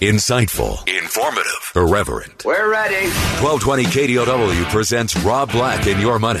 Insightful, informative, irreverent. We're ready. 1220 KDOW presents Rob Black and Your Money,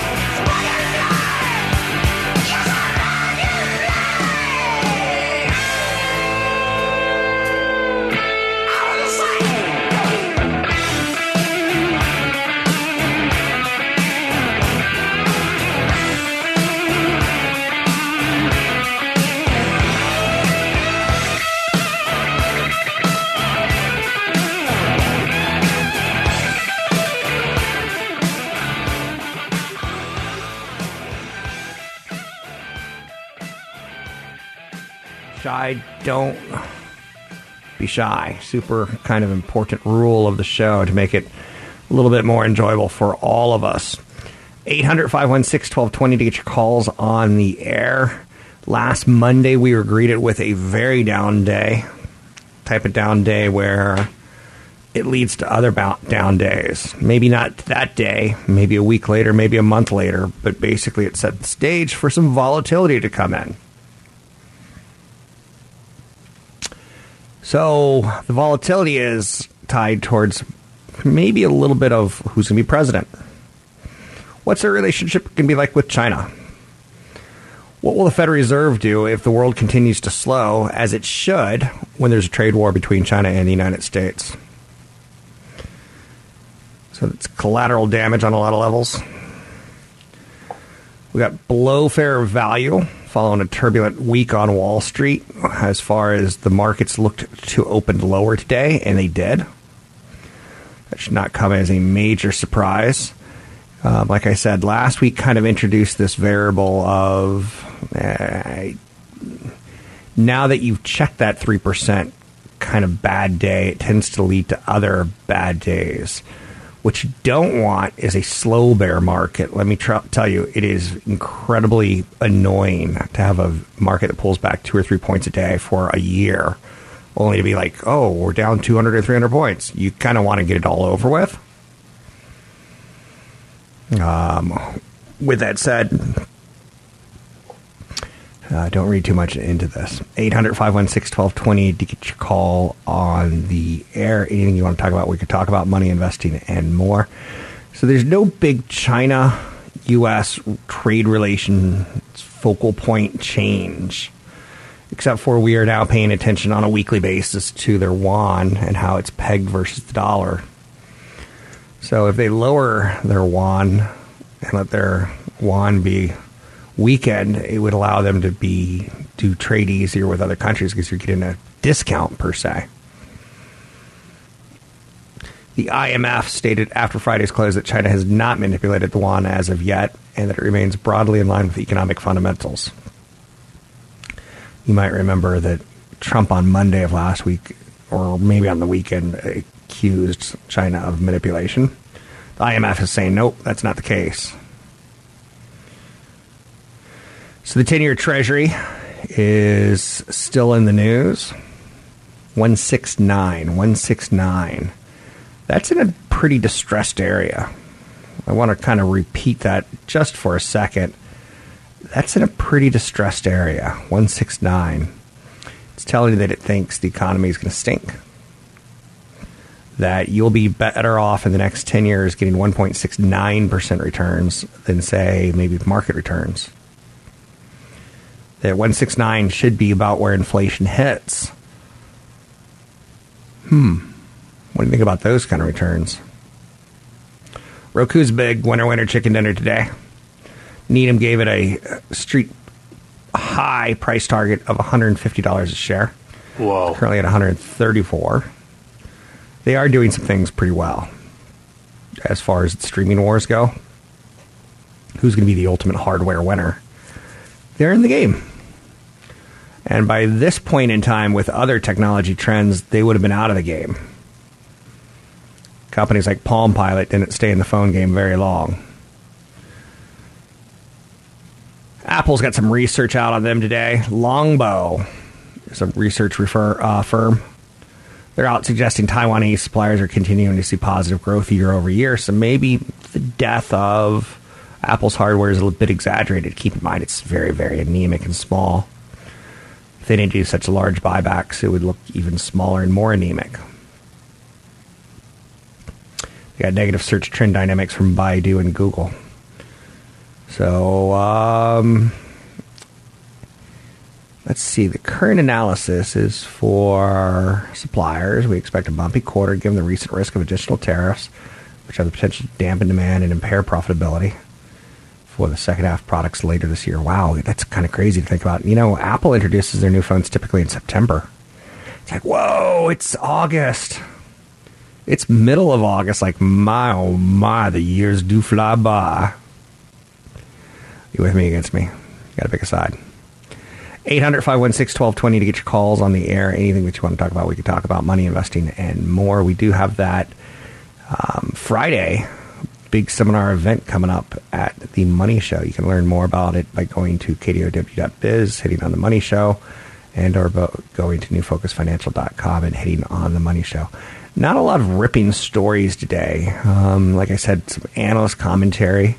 Don't be shy. Super kind of important rule of the show to make it a little bit more enjoyable for all of us. 800 516 1220 to get your calls on the air. Last Monday, we were greeted with a very down day. Type of down day where it leads to other down days. Maybe not that day, maybe a week later, maybe a month later, but basically it set the stage for some volatility to come in. So the volatility is tied towards maybe a little bit of who's going to be president. What's their relationship going to be like with China? What will the Federal Reserve do if the world continues to slow, as it should, when there's a trade war between China and the United States? So it's collateral damage on a lot of levels. We got below fair value following a turbulent week on Wall Street as far as the markets looked to open lower today, and they did. That should not come as a major surprise. Uh, like I said, last week kind of introduced this variable of uh, now that you've checked that 3% kind of bad day, it tends to lead to other bad days. What you don't want is a slow bear market. Let me tell you, it is incredibly annoying to have a market that pulls back two or three points a day for a year, only to be like, oh, we're down 200 or 300 points. You kind of want to get it all over with. Um, with that said, uh, don't read too much into this. 800 516 1220 to get your call on the air. Anything you want to talk about, we could talk about money investing and more. So there's no big China U.S. trade relations focal point change, except for we are now paying attention on a weekly basis to their yuan and how it's pegged versus the dollar. So if they lower their yuan and let their yuan be weekend, it would allow them to be do trade easier with other countries because you're getting a discount per se. The IMF stated after Friday's close that China has not manipulated the yuan as of yet and that it remains broadly in line with economic fundamentals. You might remember that Trump on Monday of last week, or maybe on the weekend, accused China of manipulation. The IMF is saying, nope, that's not the case. So the 10 year Treasury is still in the news. 169. 169. That's in a pretty distressed area. I want to kind of repeat that just for a second. That's in a pretty distressed area. 169. It's telling you that it thinks the economy is going to stink. That you'll be better off in the next 10 years getting 1.69% returns than, say, maybe market returns that 169 should be about where inflation hits. Hmm. What do you think about those kind of returns? Roku's big winner winner chicken dinner today. Needham gave it a street high price target of $150 a share. Whoa. Currently at 134. They are doing some things pretty well as far as streaming wars go. Who's going to be the ultimate hardware winner? They're in the game. And by this point in time, with other technology trends, they would have been out of the game. Companies like Palm Pilot didn't stay in the phone game very long. Apple's got some research out on them today. Longbow is a research refer, uh, firm. They're out suggesting Taiwanese suppliers are continuing to see positive growth year over year. So maybe the death of Apple's hardware is a little bit exaggerated. Keep in mind, it's very, very anemic and small. If they didn't do such large buybacks, it would look even smaller and more anemic. They got negative search trend dynamics from Baidu and Google. So, um, let's see. The current analysis is for suppliers. We expect a bumpy quarter given the recent risk of additional tariffs, which have the potential to dampen demand and impair profitability for the second half products later this year. Wow, that's kind of crazy to think about. You know, Apple introduces their new phones typically in September. It's like, whoa, it's August. It's middle of August. Like, my, oh my, the years do fly by. You with me against me? Got to pick a side. 800 516 1220 to get your calls on the air. Anything that you want to talk about, we can talk about money investing and more. We do have that um, Friday big seminar event coming up at the Money Show. You can learn more about it by going to kdow.biz, hitting on the Money Show, and or going to newfocusfinancial.com and hitting on the Money Show. Not a lot of ripping stories today. Um, like I said, some analyst commentary.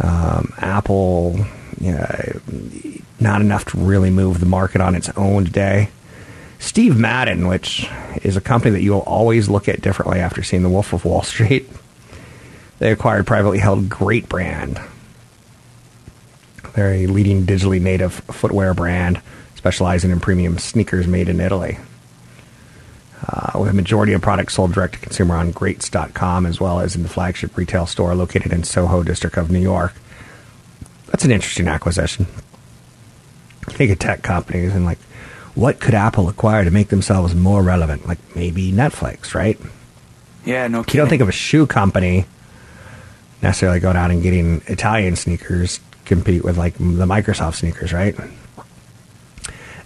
Um, Apple, you not enough to really move the market on its own today. Steve Madden, which is a company that you'll always look at differently after seeing The Wolf of Wall Street. They acquired privately held Greats Brand. They're a leading digitally native footwear brand specializing in premium sneakers made in Italy. Uh, with a majority of products sold direct to consumer on greats.com as well as in the flagship retail store located in Soho district of New York. That's an interesting acquisition. Think of tech companies and like what could Apple acquire to make themselves more relevant? Like maybe Netflix, right? Yeah, no kidding. You don't think of a shoe company necessarily going out and getting Italian sneakers compete with like the Microsoft sneakers, right?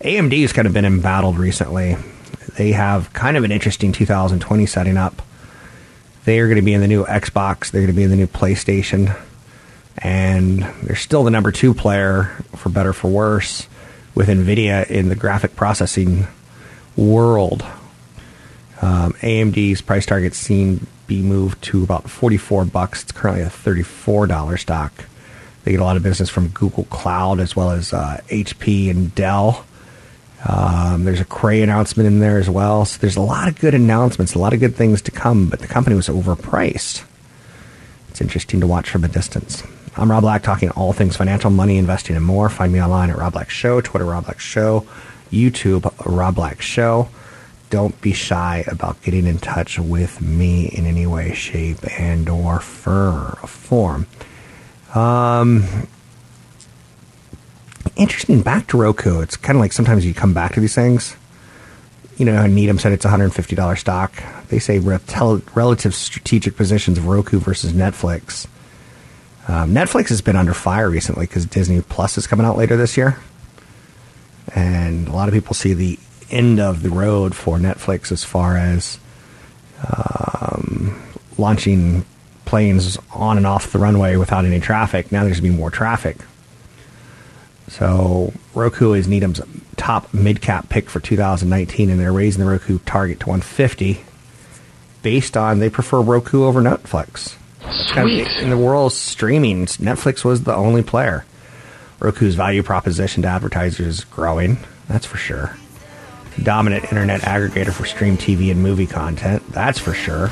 AMD has kind of been embattled recently. They have kind of an interesting 2020 setting up. They are going to be in the new Xbox. They're going to be in the new PlayStation. And they're still the number two player, for better for worse, with NVIDIA in the graphic processing world. Um, AMD's price target seen be moved to about 44 bucks. It's currently a $34 stock. They get a lot of business from Google Cloud as well as uh, HP and Dell. Um, there's a Cray announcement in there as well. So there's a lot of good announcements, a lot of good things to come, but the company was overpriced. It's interesting to watch from a distance. I'm Rob Black, talking all things financial, money, investing, and more. Find me online at Rob Black Show, Twitter Rob Black Show, YouTube Rob Black Show. Don't be shy about getting in touch with me in any way, shape, and or fur, form. Um, interesting. Back to Roku. It's kind of like sometimes you come back to these things. You know, Needham said it's a $150 stock. They say relative strategic positions of Roku versus Netflix. Um, Netflix has been under fire recently because Disney Plus is coming out later this year. And a lot of people see the end of the road for Netflix as far as um, launching planes on and off the runway without any traffic. Now there's going to be more traffic. So Roku is Needham's top mid cap pick for 2019, and they're raising the Roku target to 150 based on they prefer Roku over Netflix. Of, in the world of streaming, Netflix was the only player. Roku's value proposition to advertisers is growing, that's for sure. Dominant internet aggregator for stream TV and movie content, that's for sure.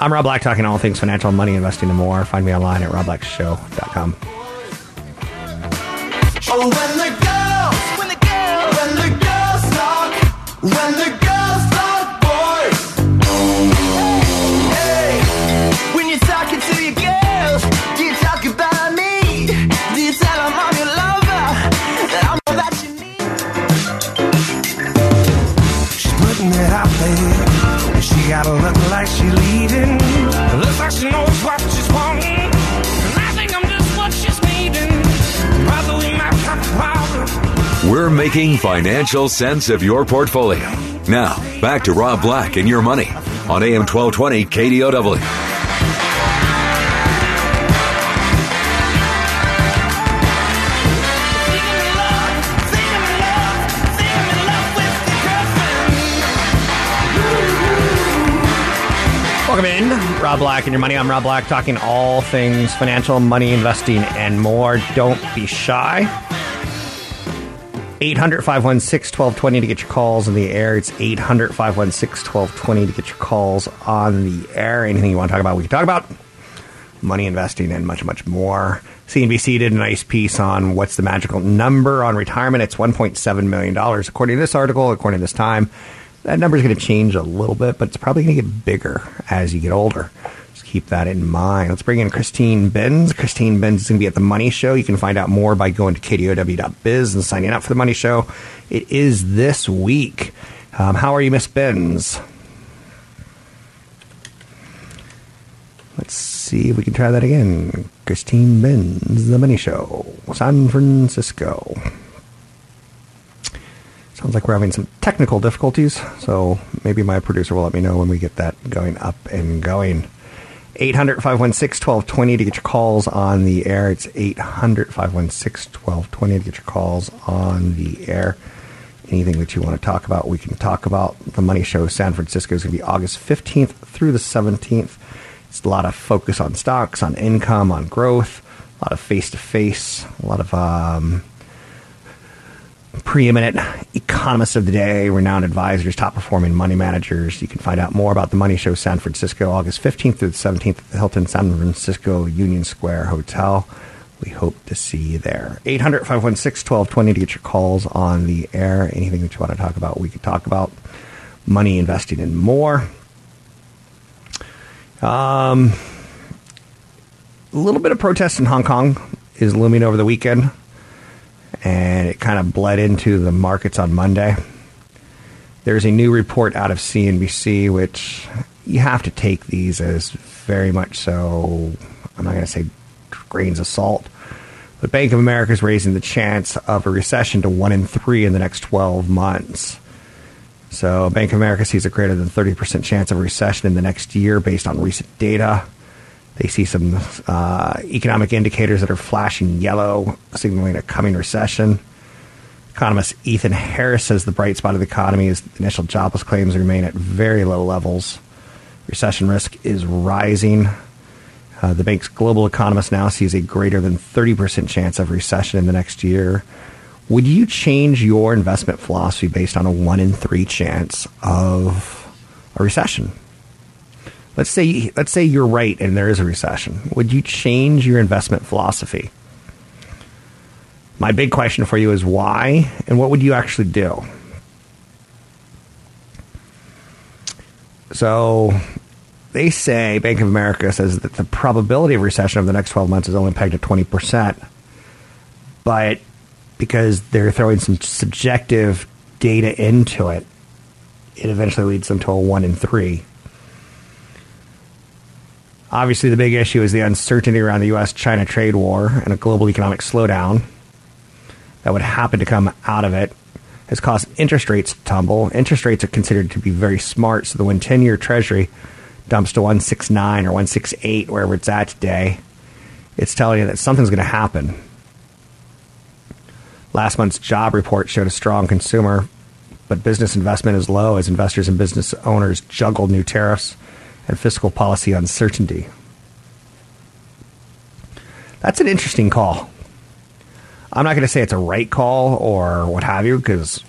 I'm Rob Black, talking all things financial, money, investing, and more. Find me online at robblackshow.com. Oh, when the girls, when the girls, when the girls talk, When the girls making financial sense of your portfolio. Now, back to Rob Black and your money on AM 1220 KDOW. Welcome in, Rob Black and your money. I'm Rob Black, talking all things financial, money, investing, and more. Don't be shy. 800 516 1220 to get your calls on the air. It's 800 516 1220 to get your calls on the air. Anything you want to talk about, we can talk about. Money, investing, and much, much more. CNBC did a nice piece on what's the magical number on retirement. It's $1.7 million. According to this article, according to this time, that number is going to change a little bit, but it's probably going to get bigger as you get older. Keep that in mind. Let's bring in Christine Benz. Christine Benz is going to be at the Money Show. You can find out more by going to kdow.biz and signing up for the Money Show. It is this week. Um, how are you, Miss Benz? Let's see if we can try that again. Christine Benz, The Money Show, San Francisco. Sounds like we're having some technical difficulties, so maybe my producer will let me know when we get that going up and going. 800 516 1220 to get your calls on the air. It's 800 516 1220 to get your calls on the air. Anything that you want to talk about, we can talk about. The Money Show San Francisco is going to be August 15th through the 17th. It's a lot of focus on stocks, on income, on growth, a lot of face to face, a lot of um, preeminent economists of the day, renowned advisors, top performing money managers. You can find out more about the Money Show San Francisco, August 15th through the 17th at the Hilton San Francisco Union Square Hotel. We hope to see you there. 800 516 1220 to get your calls on the air. Anything that you want to talk about, we could talk about. Money, investing, and more. Um, a little bit of protest in Hong Kong is looming over the weekend and it kind of bled into the markets on Monday. There's a new report out of CNBC, which you have to take these as very much so, I'm not going to say grains of salt, but Bank of America is raising the chance of a recession to one in three in the next 12 months. So Bank of America sees a greater than 30% chance of recession in the next year based on recent data. They see some uh, economic indicators that are flashing yellow, signaling a coming recession. Economist Ethan Harris says the bright spot of the economy is initial jobless claims remain at very low levels. Recession risk is rising. Uh, the bank's global economist now sees a greater than 30% chance of recession in the next year. Would you change your investment philosophy based on a one in three chance of a recession? Let's say let's say you're right and there is a recession. Would you change your investment philosophy? My big question for you is why and what would you actually do? So they say Bank of America says that the probability of recession over the next 12 months is only pegged at 20%. But because they're throwing some subjective data into it, it eventually leads them to a 1 in 3. Obviously, the big issue is the uncertainty around the U.S. China trade war and a global economic slowdown that would happen to come out of it has caused interest rates to tumble. Interest rates are considered to be very smart, so the when 10 year Treasury dumps to 169 or 168, wherever it's at today, it's telling you that something's going to happen. Last month's job report showed a strong consumer, but business investment is low as investors and business owners juggle new tariffs and fiscal policy uncertainty. That's an interesting call. I'm not going to say it's a right call or what have you because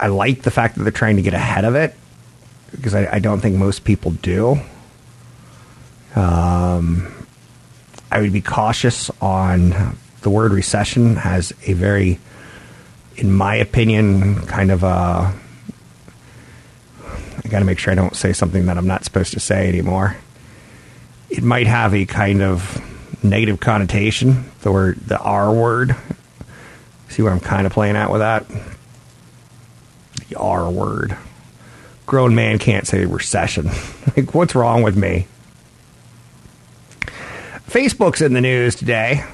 I like the fact that they're trying to get ahead of it because I, I don't think most people do. Um, I would be cautious on the word recession has a very in my opinion, kind of a. I got to make sure I don't say something that I'm not supposed to say anymore. It might have a kind of negative connotation. The word, the R word. See where I'm kind of playing at with that? The R word. Grown man can't say recession. like, what's wrong with me? Facebook's in the news today.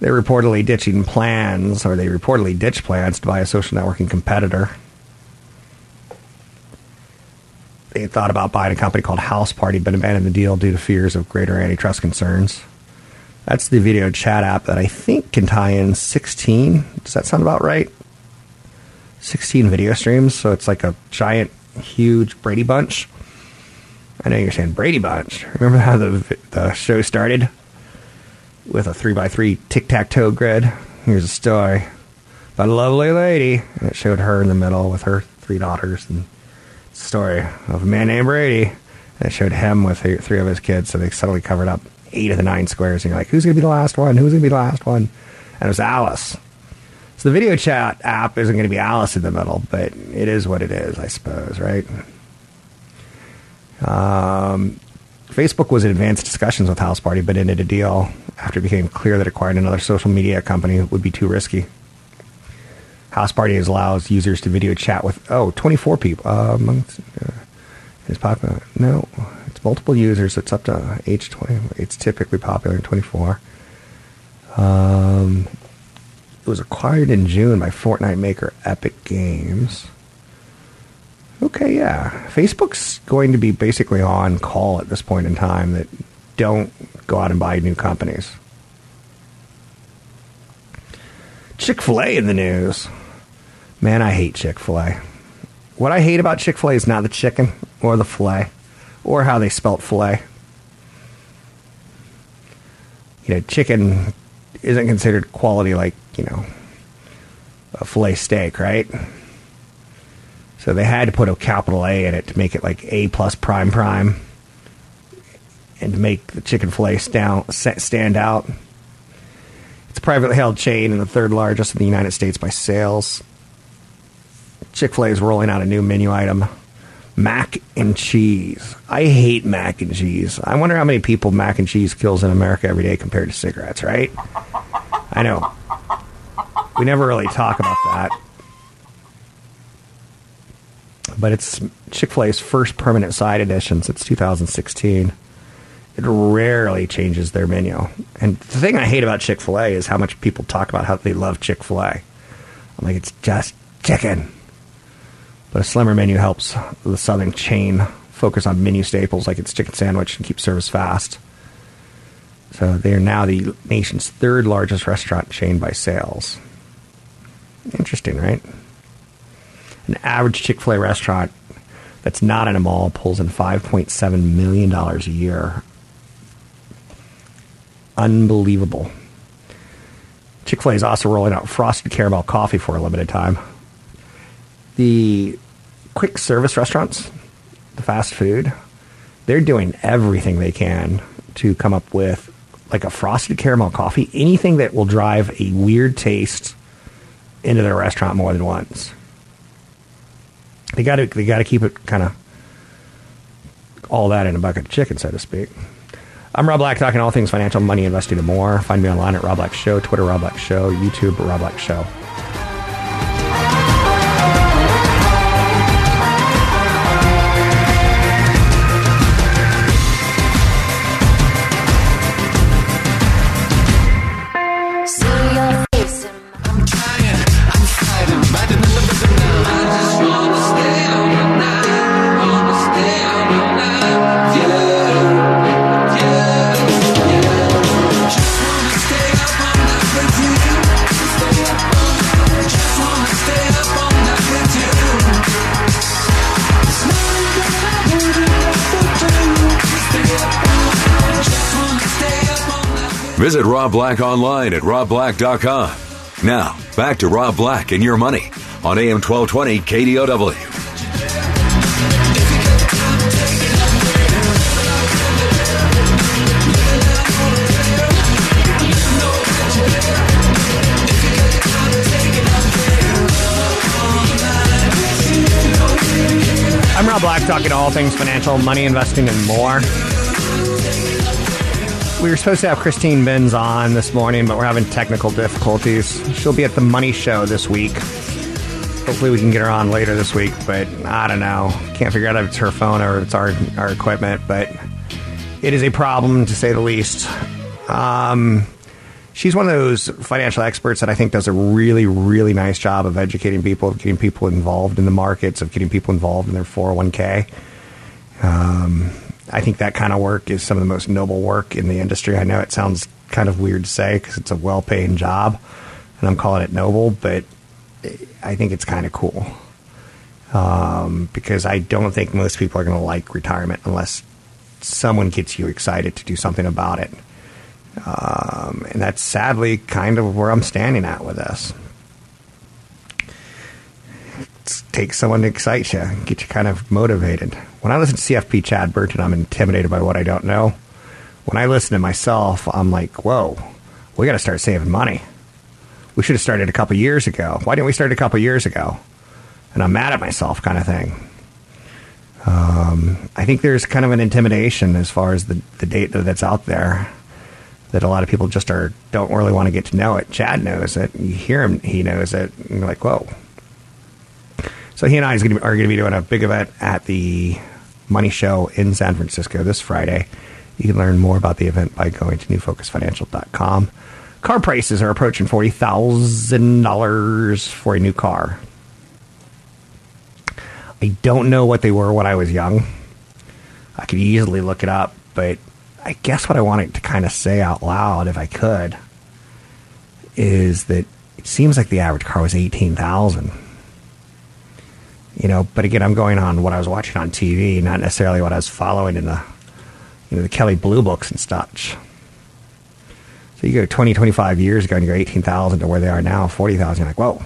They're reportedly ditching plans, or they reportedly ditched plans to buy a social networking competitor. They thought about buying a company called Houseparty, but abandoned the deal due to fears of greater antitrust concerns. That's the video chat app that I think can tie in 16. Does that sound about right? 16 video streams, so it's like a giant, huge Brady Bunch. I know you're saying Brady Bunch. Remember how the the show started with a three by three tic tac toe grid? Here's a story about a lovely lady, and it showed her in the middle with her three daughters, and story of a man named Brady, and it showed him with three of his kids. So they suddenly covered up eight of the nine squares, and you're like, who's gonna be the last one? Who's gonna be the last one? And it was Alice. So the video chat app isn't going to be Alice in the middle, but it is what it is, I suppose, right? Um, Facebook was in advanced discussions with Houseparty, but ended a deal after it became clear that acquiring another social media company would be too risky. Houseparty allows users to video chat with oh 24 people. Uh, uh, it's popular. No, it's multiple users. It's up to age 20. It's typically popular in 24. Um, it was acquired in June by Fortnite maker Epic Games. Okay, yeah. Facebook's going to be basically on call at this point in time that don't go out and buy new companies. Chick fil A in the news. Man, I hate Chick fil A. What I hate about Chick fil A is not the chicken or the filet or how they spelt filet. You know, chicken isn't considered quality like, you know, a filet steak, right? So they had to put a capital A in it to make it like A plus prime prime and to make the chicken filet stand, stand out. It's a privately held chain and the third largest in the United States by sales. Chick fil A is rolling out a new menu item mac and cheese. I hate mac and cheese. I wonder how many people mac and cheese kills in America every day compared to cigarettes, right? I know. We never really talk about that. But it's Chick fil A's first permanent side edition since 2016. It rarely changes their menu. And the thing I hate about Chick fil A is how much people talk about how they love Chick fil A. I'm like, it's just chicken. But a slimmer menu helps the southern chain focus on menu staples like its chicken sandwich and keep service fast. So they are now the nation's third largest restaurant chain by sales. Interesting, right? An average Chick fil A restaurant that's not in a mall pulls in $5.7 million a year. Unbelievable. Chick fil A is also rolling out frosted caramel coffee for a limited time. The quick service restaurants, the fast food, they're doing everything they can to come up with like a frosted caramel coffee, anything that will drive a weird taste into their restaurant more than once. They got to they got to keep it kind of all that in a bucket of chicken, so to speak. I'm Rob Black, talking all things financial, money, investing, and more. Find me online at Rob Black Show, Twitter Rob Black Show, YouTube Rob Black Show. Visit Rob Black online at robblack.com. Now, back to Rob Black and your money on AM 1220 KDOW. I'm Rob Black, talking all things financial, money investing, and more. We were supposed to have Christine Benz on this morning, but we're having technical difficulties. She'll be at the Money Show this week. Hopefully, we can get her on later this week, but I don't know. Can't figure out if it's her phone or it's our, our equipment, but it is a problem to say the least. Um, she's one of those financial experts that I think does a really, really nice job of educating people, of getting people involved in the markets, of getting people involved in their 401k. Um, I think that kind of work is some of the most noble work in the industry. I know it sounds kind of weird to say because it's a well paying job and I'm calling it noble, but I think it's kind of cool. Um, because I don't think most people are going to like retirement unless someone gets you excited to do something about it. Um, and that's sadly kind of where I'm standing at with this. Take someone to excite you, get you kind of motivated. When I listen to CFP Chad Burton, I'm intimidated by what I don't know. When I listen to myself, I'm like, whoa, we got to start saving money. We should have started a couple years ago. Why didn't we start a couple years ago? And I'm mad at myself, kind of thing. Um, I think there's kind of an intimidation as far as the, the data that's out there that a lot of people just are don't really want to get to know it. Chad knows it. You hear him, he knows it. And you're like, whoa. So he and I gonna be, are going to be doing a big event at the Money Show in San Francisco this Friday. You can learn more about the event by going to newfocusfinancial.com. Car prices are approaching $40,000 for a new car. I don't know what they were when I was young. I could easily look it up, but I guess what I wanted to kind of say out loud, if I could, is that it seems like the average car was eighteen thousand. You know, but again, I'm going on what I was watching on TV, not necessarily what I was following in the, you know, the Kelley Blue books and such. So you go 20, 25 years ago and you go 18,000 to where they are now, 40,000. You're like, whoa.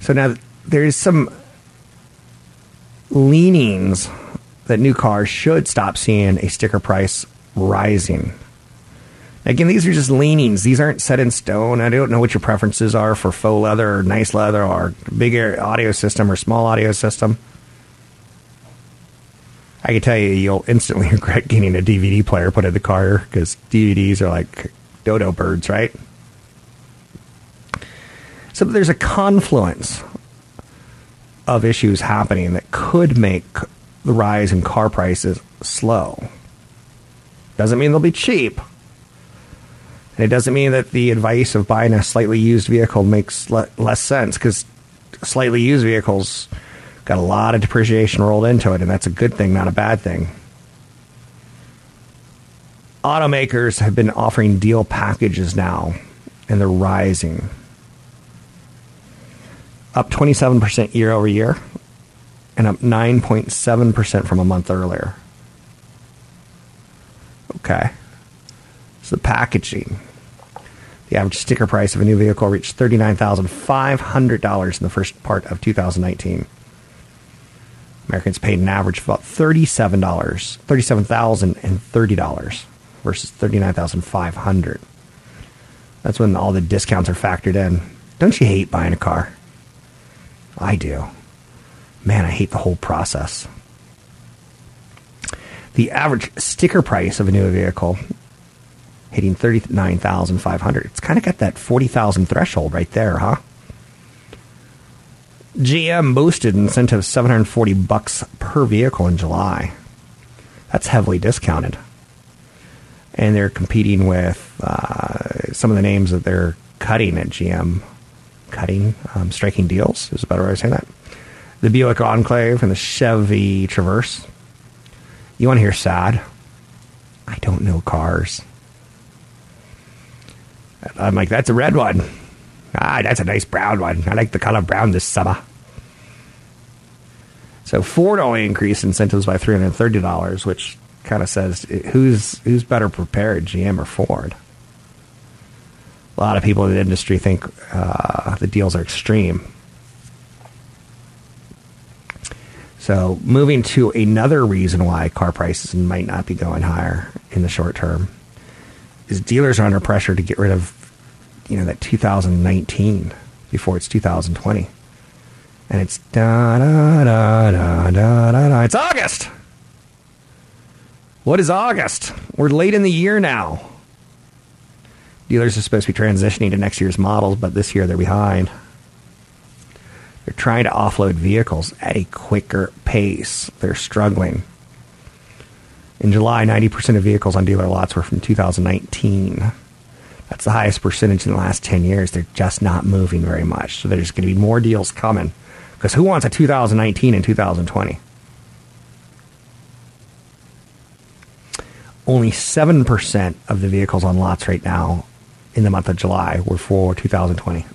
So now there's some leanings that new cars should stop seeing a sticker price rising. Again, these are just leanings. These aren't set in stone. I don't know what your preferences are for faux leather or nice leather or bigger audio system or small audio system. I can tell you, you'll instantly regret getting a DVD player put in the car because DVDs are like dodo birds, right? So there's a confluence of issues happening that could make the rise in car prices slow. Doesn't mean they'll be cheap. And it doesn't mean that the advice of buying a slightly used vehicle makes le- less sense because slightly used vehicles got a lot of depreciation rolled into it, and that's a good thing, not a bad thing. Automakers have been offering deal packages now, and they're rising. Up 27% year over year, and up 9.7% from a month earlier. Okay. So the packaging. The average sticker price of a new vehicle reached $39,500 in the first part of 2019. Americans paid an average of about $37, $37,030 versus 39,500. That's when all the discounts are factored in. Don't you hate buying a car? I do. Man, I hate the whole process. The average sticker price of a new vehicle hitting 39,500. It's kind of got that 40,000 threshold right there, huh? GM boosted incentives 740 bucks per vehicle in July. That's heavily discounted. And they're competing with uh, some of the names that they're cutting at GM. Cutting, um, striking deals is a better way of saying that. The Buick Enclave and the Chevy Traverse. You want to hear sad? I don't know cars. I'm like, that's a red one. Ah, that's a nice brown one. I like the color brown this summer. So Ford only increased incentives by three hundred thirty dollars, which kind of says who's who's better prepared, GM or Ford. A lot of people in the industry think uh, the deals are extreme. So moving to another reason why car prices might not be going higher in the short term is dealers are under pressure to get rid of you know that 2019 before it's 2020 And it's da da da da da da da. It's August. What is August? We're late in the year now. Dealers are supposed to be transitioning to next year's models, but this year they're behind. They're trying to offload vehicles at a quicker pace. They're struggling. In July, 90% of vehicles on dealer lots were from 2019. That's the highest percentage in the last 10 years. They're just not moving very much. So there's going to be more deals coming. Because who wants a 2019 and 2020? Only 7% of the vehicles on lots right now in the month of July were for 2020.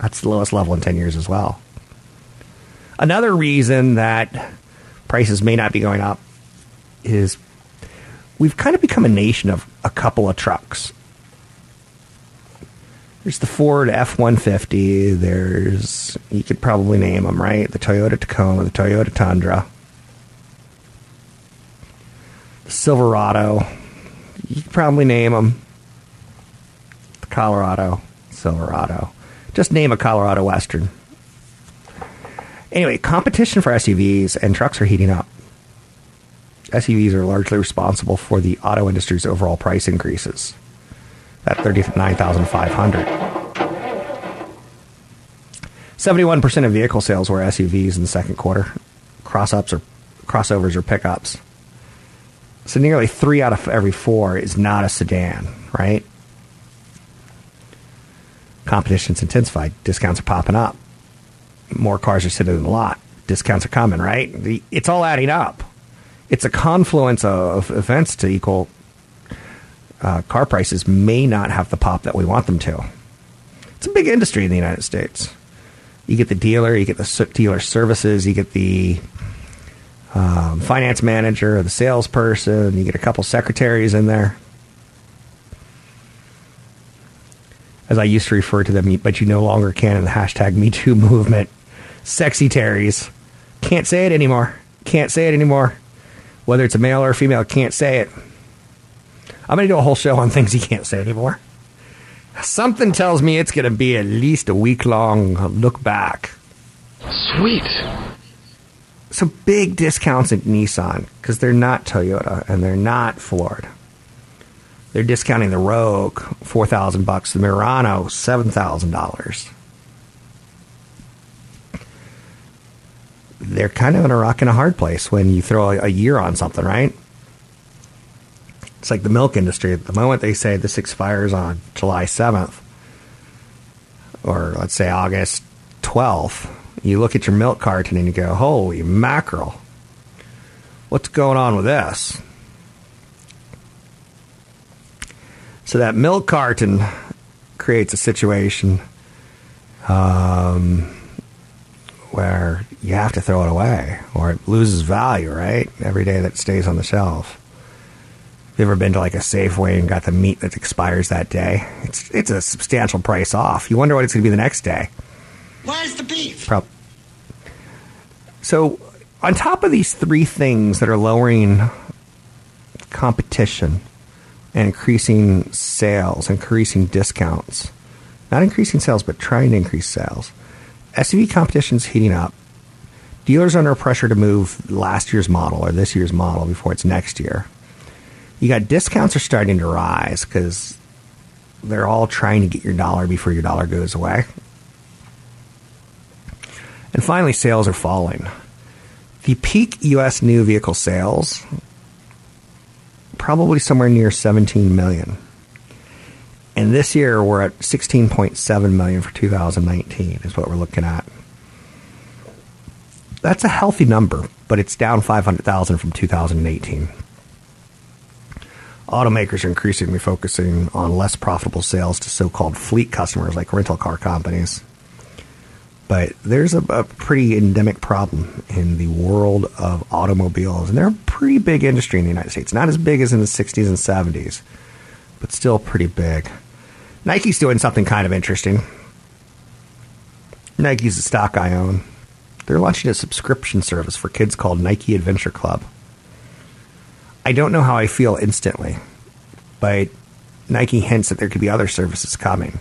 That's the lowest level in 10 years as well. Another reason that prices may not be going up is we've kind of become a nation of a couple of trucks. There's the Ford F 150. There's, you could probably name them, right? The Toyota Tacoma, the Toyota Tundra, the Silverado. You could probably name them. The Colorado, Silverado. Just name a Colorado Western. Anyway, competition for SUVs and trucks are heating up. SUVs are largely responsible for the auto industry's overall price increases at 39,500. 71% of vehicle sales were SUVs in the second quarter. Cross-ups or crossovers or pickups. So nearly 3 out of every 4 is not a sedan, right? Competition's intensified. Discounts are popping up. More cars are sitting in the lot. Discounts are coming, right? It's all adding up it's a confluence of events to equal uh, car prices may not have the pop that we want them to. It's a big industry in the United States. You get the dealer, you get the dealer services, you get the um, finance manager, the salesperson, you get a couple secretaries in there. As I used to refer to them, but you no longer can in the hashtag MeToo movement. Sexy Terrys. Can't say it anymore. Can't say it anymore whether it's a male or a female, can't say it. I'm going to do a whole show on things you can't say anymore. Something tells me it's going to be at least a week long look back. Sweet. So big discounts at Nissan because they're not Toyota and they're not Ford. They're discounting the Rogue four thousand bucks, the Murano seven thousand dollars. They're kind of in a rock and a hard place when you throw a, year on something, right? It's like the milk industry. At the moment they say this expires on July 7th, or let's say August 12th, you look at your milk carton and you go, holy mackerel, what's going on with this? So that milk carton creates a situation um, where you have to throw it away or it loses value, right? Every day that stays on the shelf. Have you ever been to like a Safeway and got the meat that expires that day? It's it's a substantial price off. You wonder what it's going to be the next day. Where's the beef? Pro- so, on top of these three things that are lowering competition and increasing sales, increasing discounts, not increasing sales, but trying to increase sales, SUV competition's heating up. Dealers are under pressure to move last year's model or this year's model before it's next year. You got discounts are starting to rise because they're all trying to get your dollar before your dollar goes away. And finally, sales are falling. The peak U.S. new vehicle sales, probably somewhere near 17 million. And this year we're at 16.7 million for 2019 is what we're looking at. That's a healthy number, but it's down 500,000 from 2018. Automakers are increasingly focusing on less profitable sales to so-called fleet customers like rental car companies. But there's a, a pretty endemic problem in the world of automobiles, and they're a pretty big industry in the United States. Not as big as in the 60s and 70s, but still pretty big. Nike's doing something kind of interesting. Nike's a stock I own. They're launching a subscription service for kids called Nike Adventure Club. I don't know how I feel instantly, but Nike hints that there could be other services coming.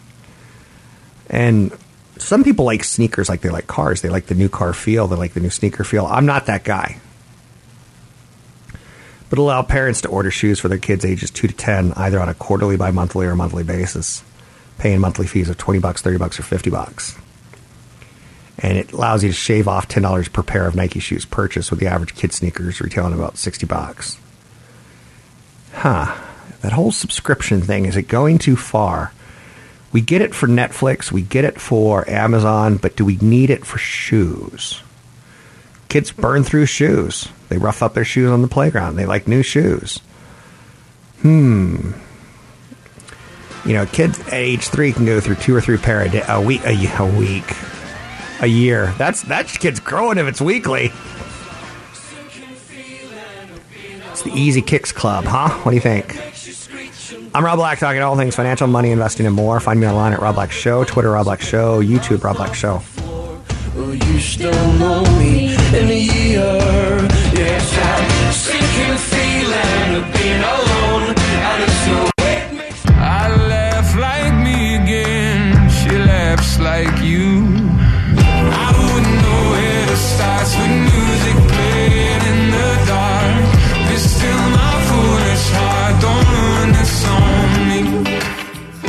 And Some people like sneakers like they like cars. They like the new car feel. They like the new sneaker feel. I'm not that guy. But allow parents to order shoes for their kids ages 2 to 10 either on a quarterly, bi monthly, or monthly basis, paying monthly fees of 20 bucks, 30 bucks, or 50 bucks. And it allows you to shave off $10 per pair of Nike shoes purchased with the average kid sneakers retailing about 60 bucks. Huh. That whole subscription thing, is it going too far? We get it for Netflix, we get it for Amazon, but do we need it for shoes? Kids burn through shoes. They rough up their shoes on the playground. They like new shoes. Hmm. You know, kids at age three can go through two or three pair a, day, a week, a, a week, a year. That's that kid's growing if it's weekly. It's the Easy Kicks Club, huh? What do you think? I'm Rob Black, talking all things financial, money, investing, and more. Find me online at Rob Black Show, Twitter Rob Black Show, YouTube Rob Black Show.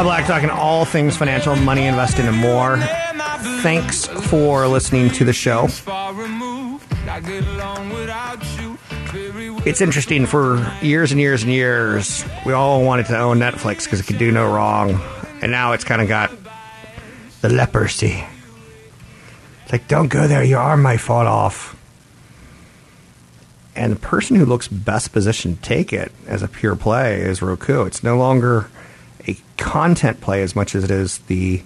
Rob Black, talking all things financial, money, investing, and more. Thanks for listening to the show. It's interesting. For years and years and years, we all wanted to own Netflix because it could do no wrong, and now it's kind of got the leprosy. It's like, don't go there. Your arm might fall off. And the person who looks best positioned to take it as a pure play is Roku. It's no longer a content play as much as it is the.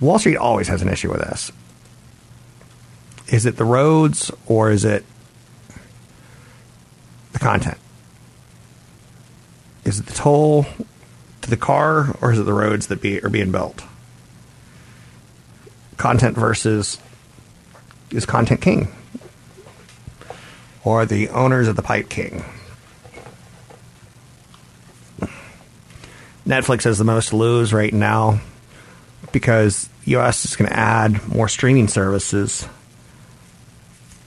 Wall Street always has an issue with this. Is it the roads or is it the content? Is it the toll to the car or is it the roads that be, are being built? Content versus is content king or the owners of the pipe king? Netflix has the most to lose right now because US is going to add more streaming services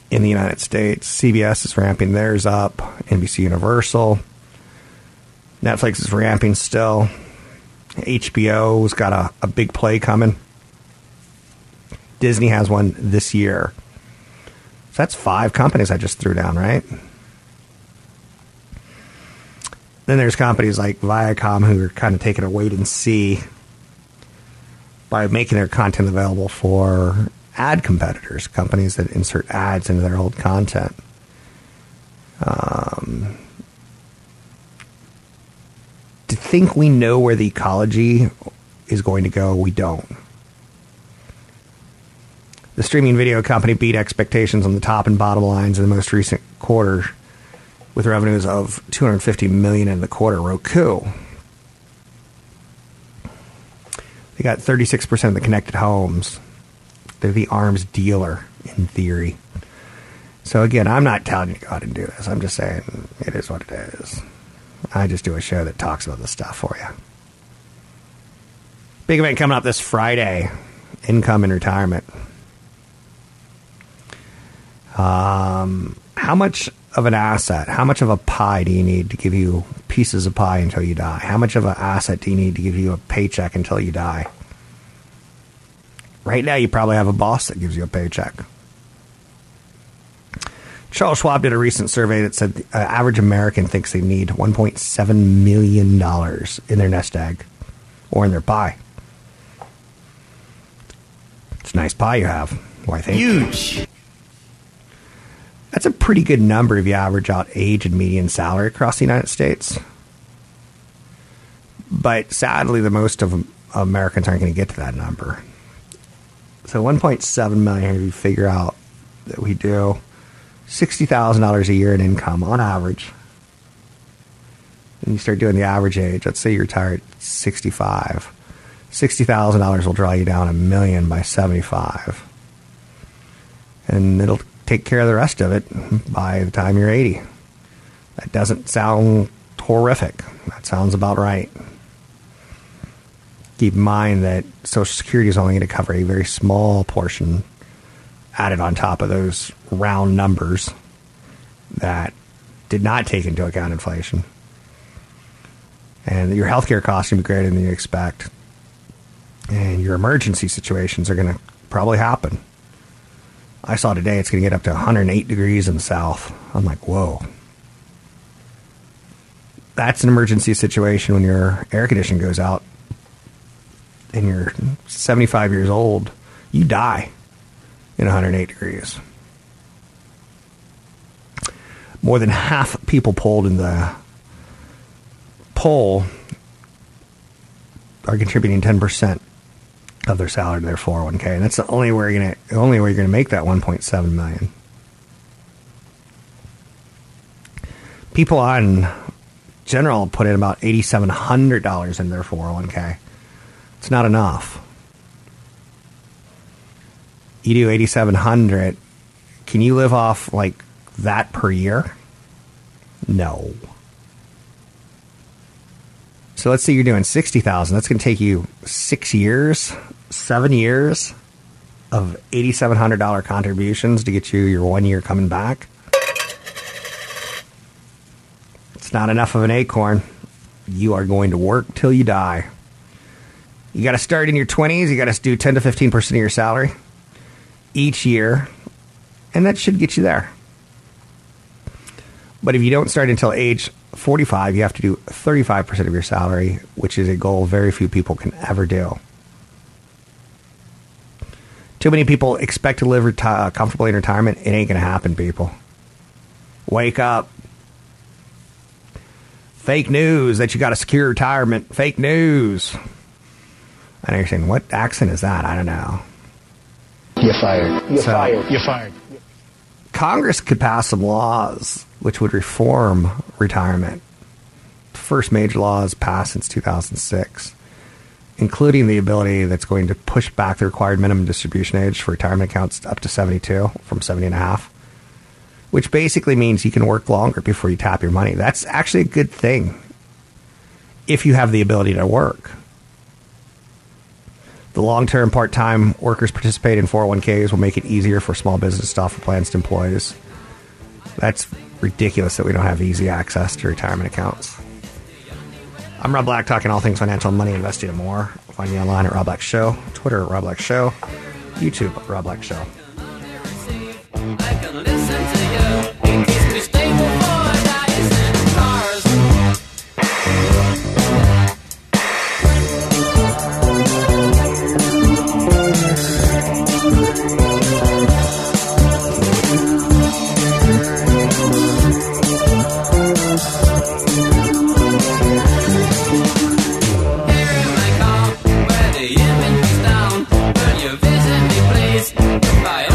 in the United States. CBS is ramping theirs up, NBC Universal. Netflix is ramping still. HBO's got a, a big play coming. Disney has one this year. So that's five companies I just threw down, right? Then there's companies like Viacom who are kind of taking a wait and see by making their content available for ad competitors, companies that insert ads into their old content. Um, to think we know where the ecology is going to go, we don't. The streaming video company beat expectations on the top and bottom lines in the most recent quarter with revenues of 250 million in the quarter. Roku. They got 36% of the connected homes. They're the arms dealer in theory. So again, I'm not telling you to go out and do this. I'm just saying it is what it is. I just do a show that talks about this stuff for you. Big event coming up this Friday. Income and retirement. Um, how much of an asset, how much of a pie do you need to give you pieces of pie until you die? How much of an asset do you need to give you a paycheck until you die? Right now, you probably have a boss that gives you a paycheck. Charles Schwab did a recent survey that said the uh, average American thinks they need $1.7 million in their nest egg or in their pie. It's a nice pie you have. Why, think. Huge. That's a pretty good number if you average out age and median salary across the United States. But sadly, the most of Americans aren't going to get to that number. So 1.7 million. If you figure out that we do sixty thousand dollars a year in income on average, and you start doing the average age. Let's say you retire at 65. Sixty thousand dollars will draw you down a million by 75, and it'll take care of the rest of it by the time you're 80. That doesn't sound horrific. That sounds about right. Keep in mind that Social Security is only going to cover a very small portion added on top of those round numbers that did not take into account inflation. And your healthcare costs to be greater than you expect. And your emergency situations are going to probably happen. I saw today it's going to get up to 108 degrees in the south. I'm like, whoa. That's an emergency situation when your air conditioning goes out and you're 75 years old. You die in 108 degrees. More than half people polled in the poll are contributing 10% of their salary to their 401k, and that's the only way you're gonna only way you're gonna make that 1.7 million. People on general put in about $8,700 in their 401k. It's not enough. You do 8,700. Can you live off like that per year? No. So let's say you're doing 60,000. That's going to take you six years, seven years of $8,700 contributions to get you your one year coming back. It's not enough of an acorn. You are going to work till you die. You got to start in your 20s. You got to do 10 to 15% of your salary each year, and that should get you there. But if you don't start until age 45, you have to do 35% of your salary, which is a goal very few people can ever do. Too many people expect to live reti- uh, comfortably in retirement. It ain't going to happen, people. Wake up. Fake news that you got a secure retirement. Fake news. I know you're saying, what accent is that? I don't know. You're fired. You're So- fired. You're fired. Congress could pass some laws which would reform retirement. The first major laws passed since 2006, including the ability that's going to push back the required minimum distribution age for retirement accounts up to 72 from 70 and a half, which basically means you can work longer before you tap your money. That's actually a good thing if you have the ability to work. The long term part time workers participate in 401ks will make it easier for small business to offer plans to employees. That's ridiculous that we don't have easy access to retirement accounts. I'm Rob Black, talking all things financial, money, investing, and more. Find me online at Rob Black Show, Twitter at Rob Black Show, YouTube Rob Black Show. Three star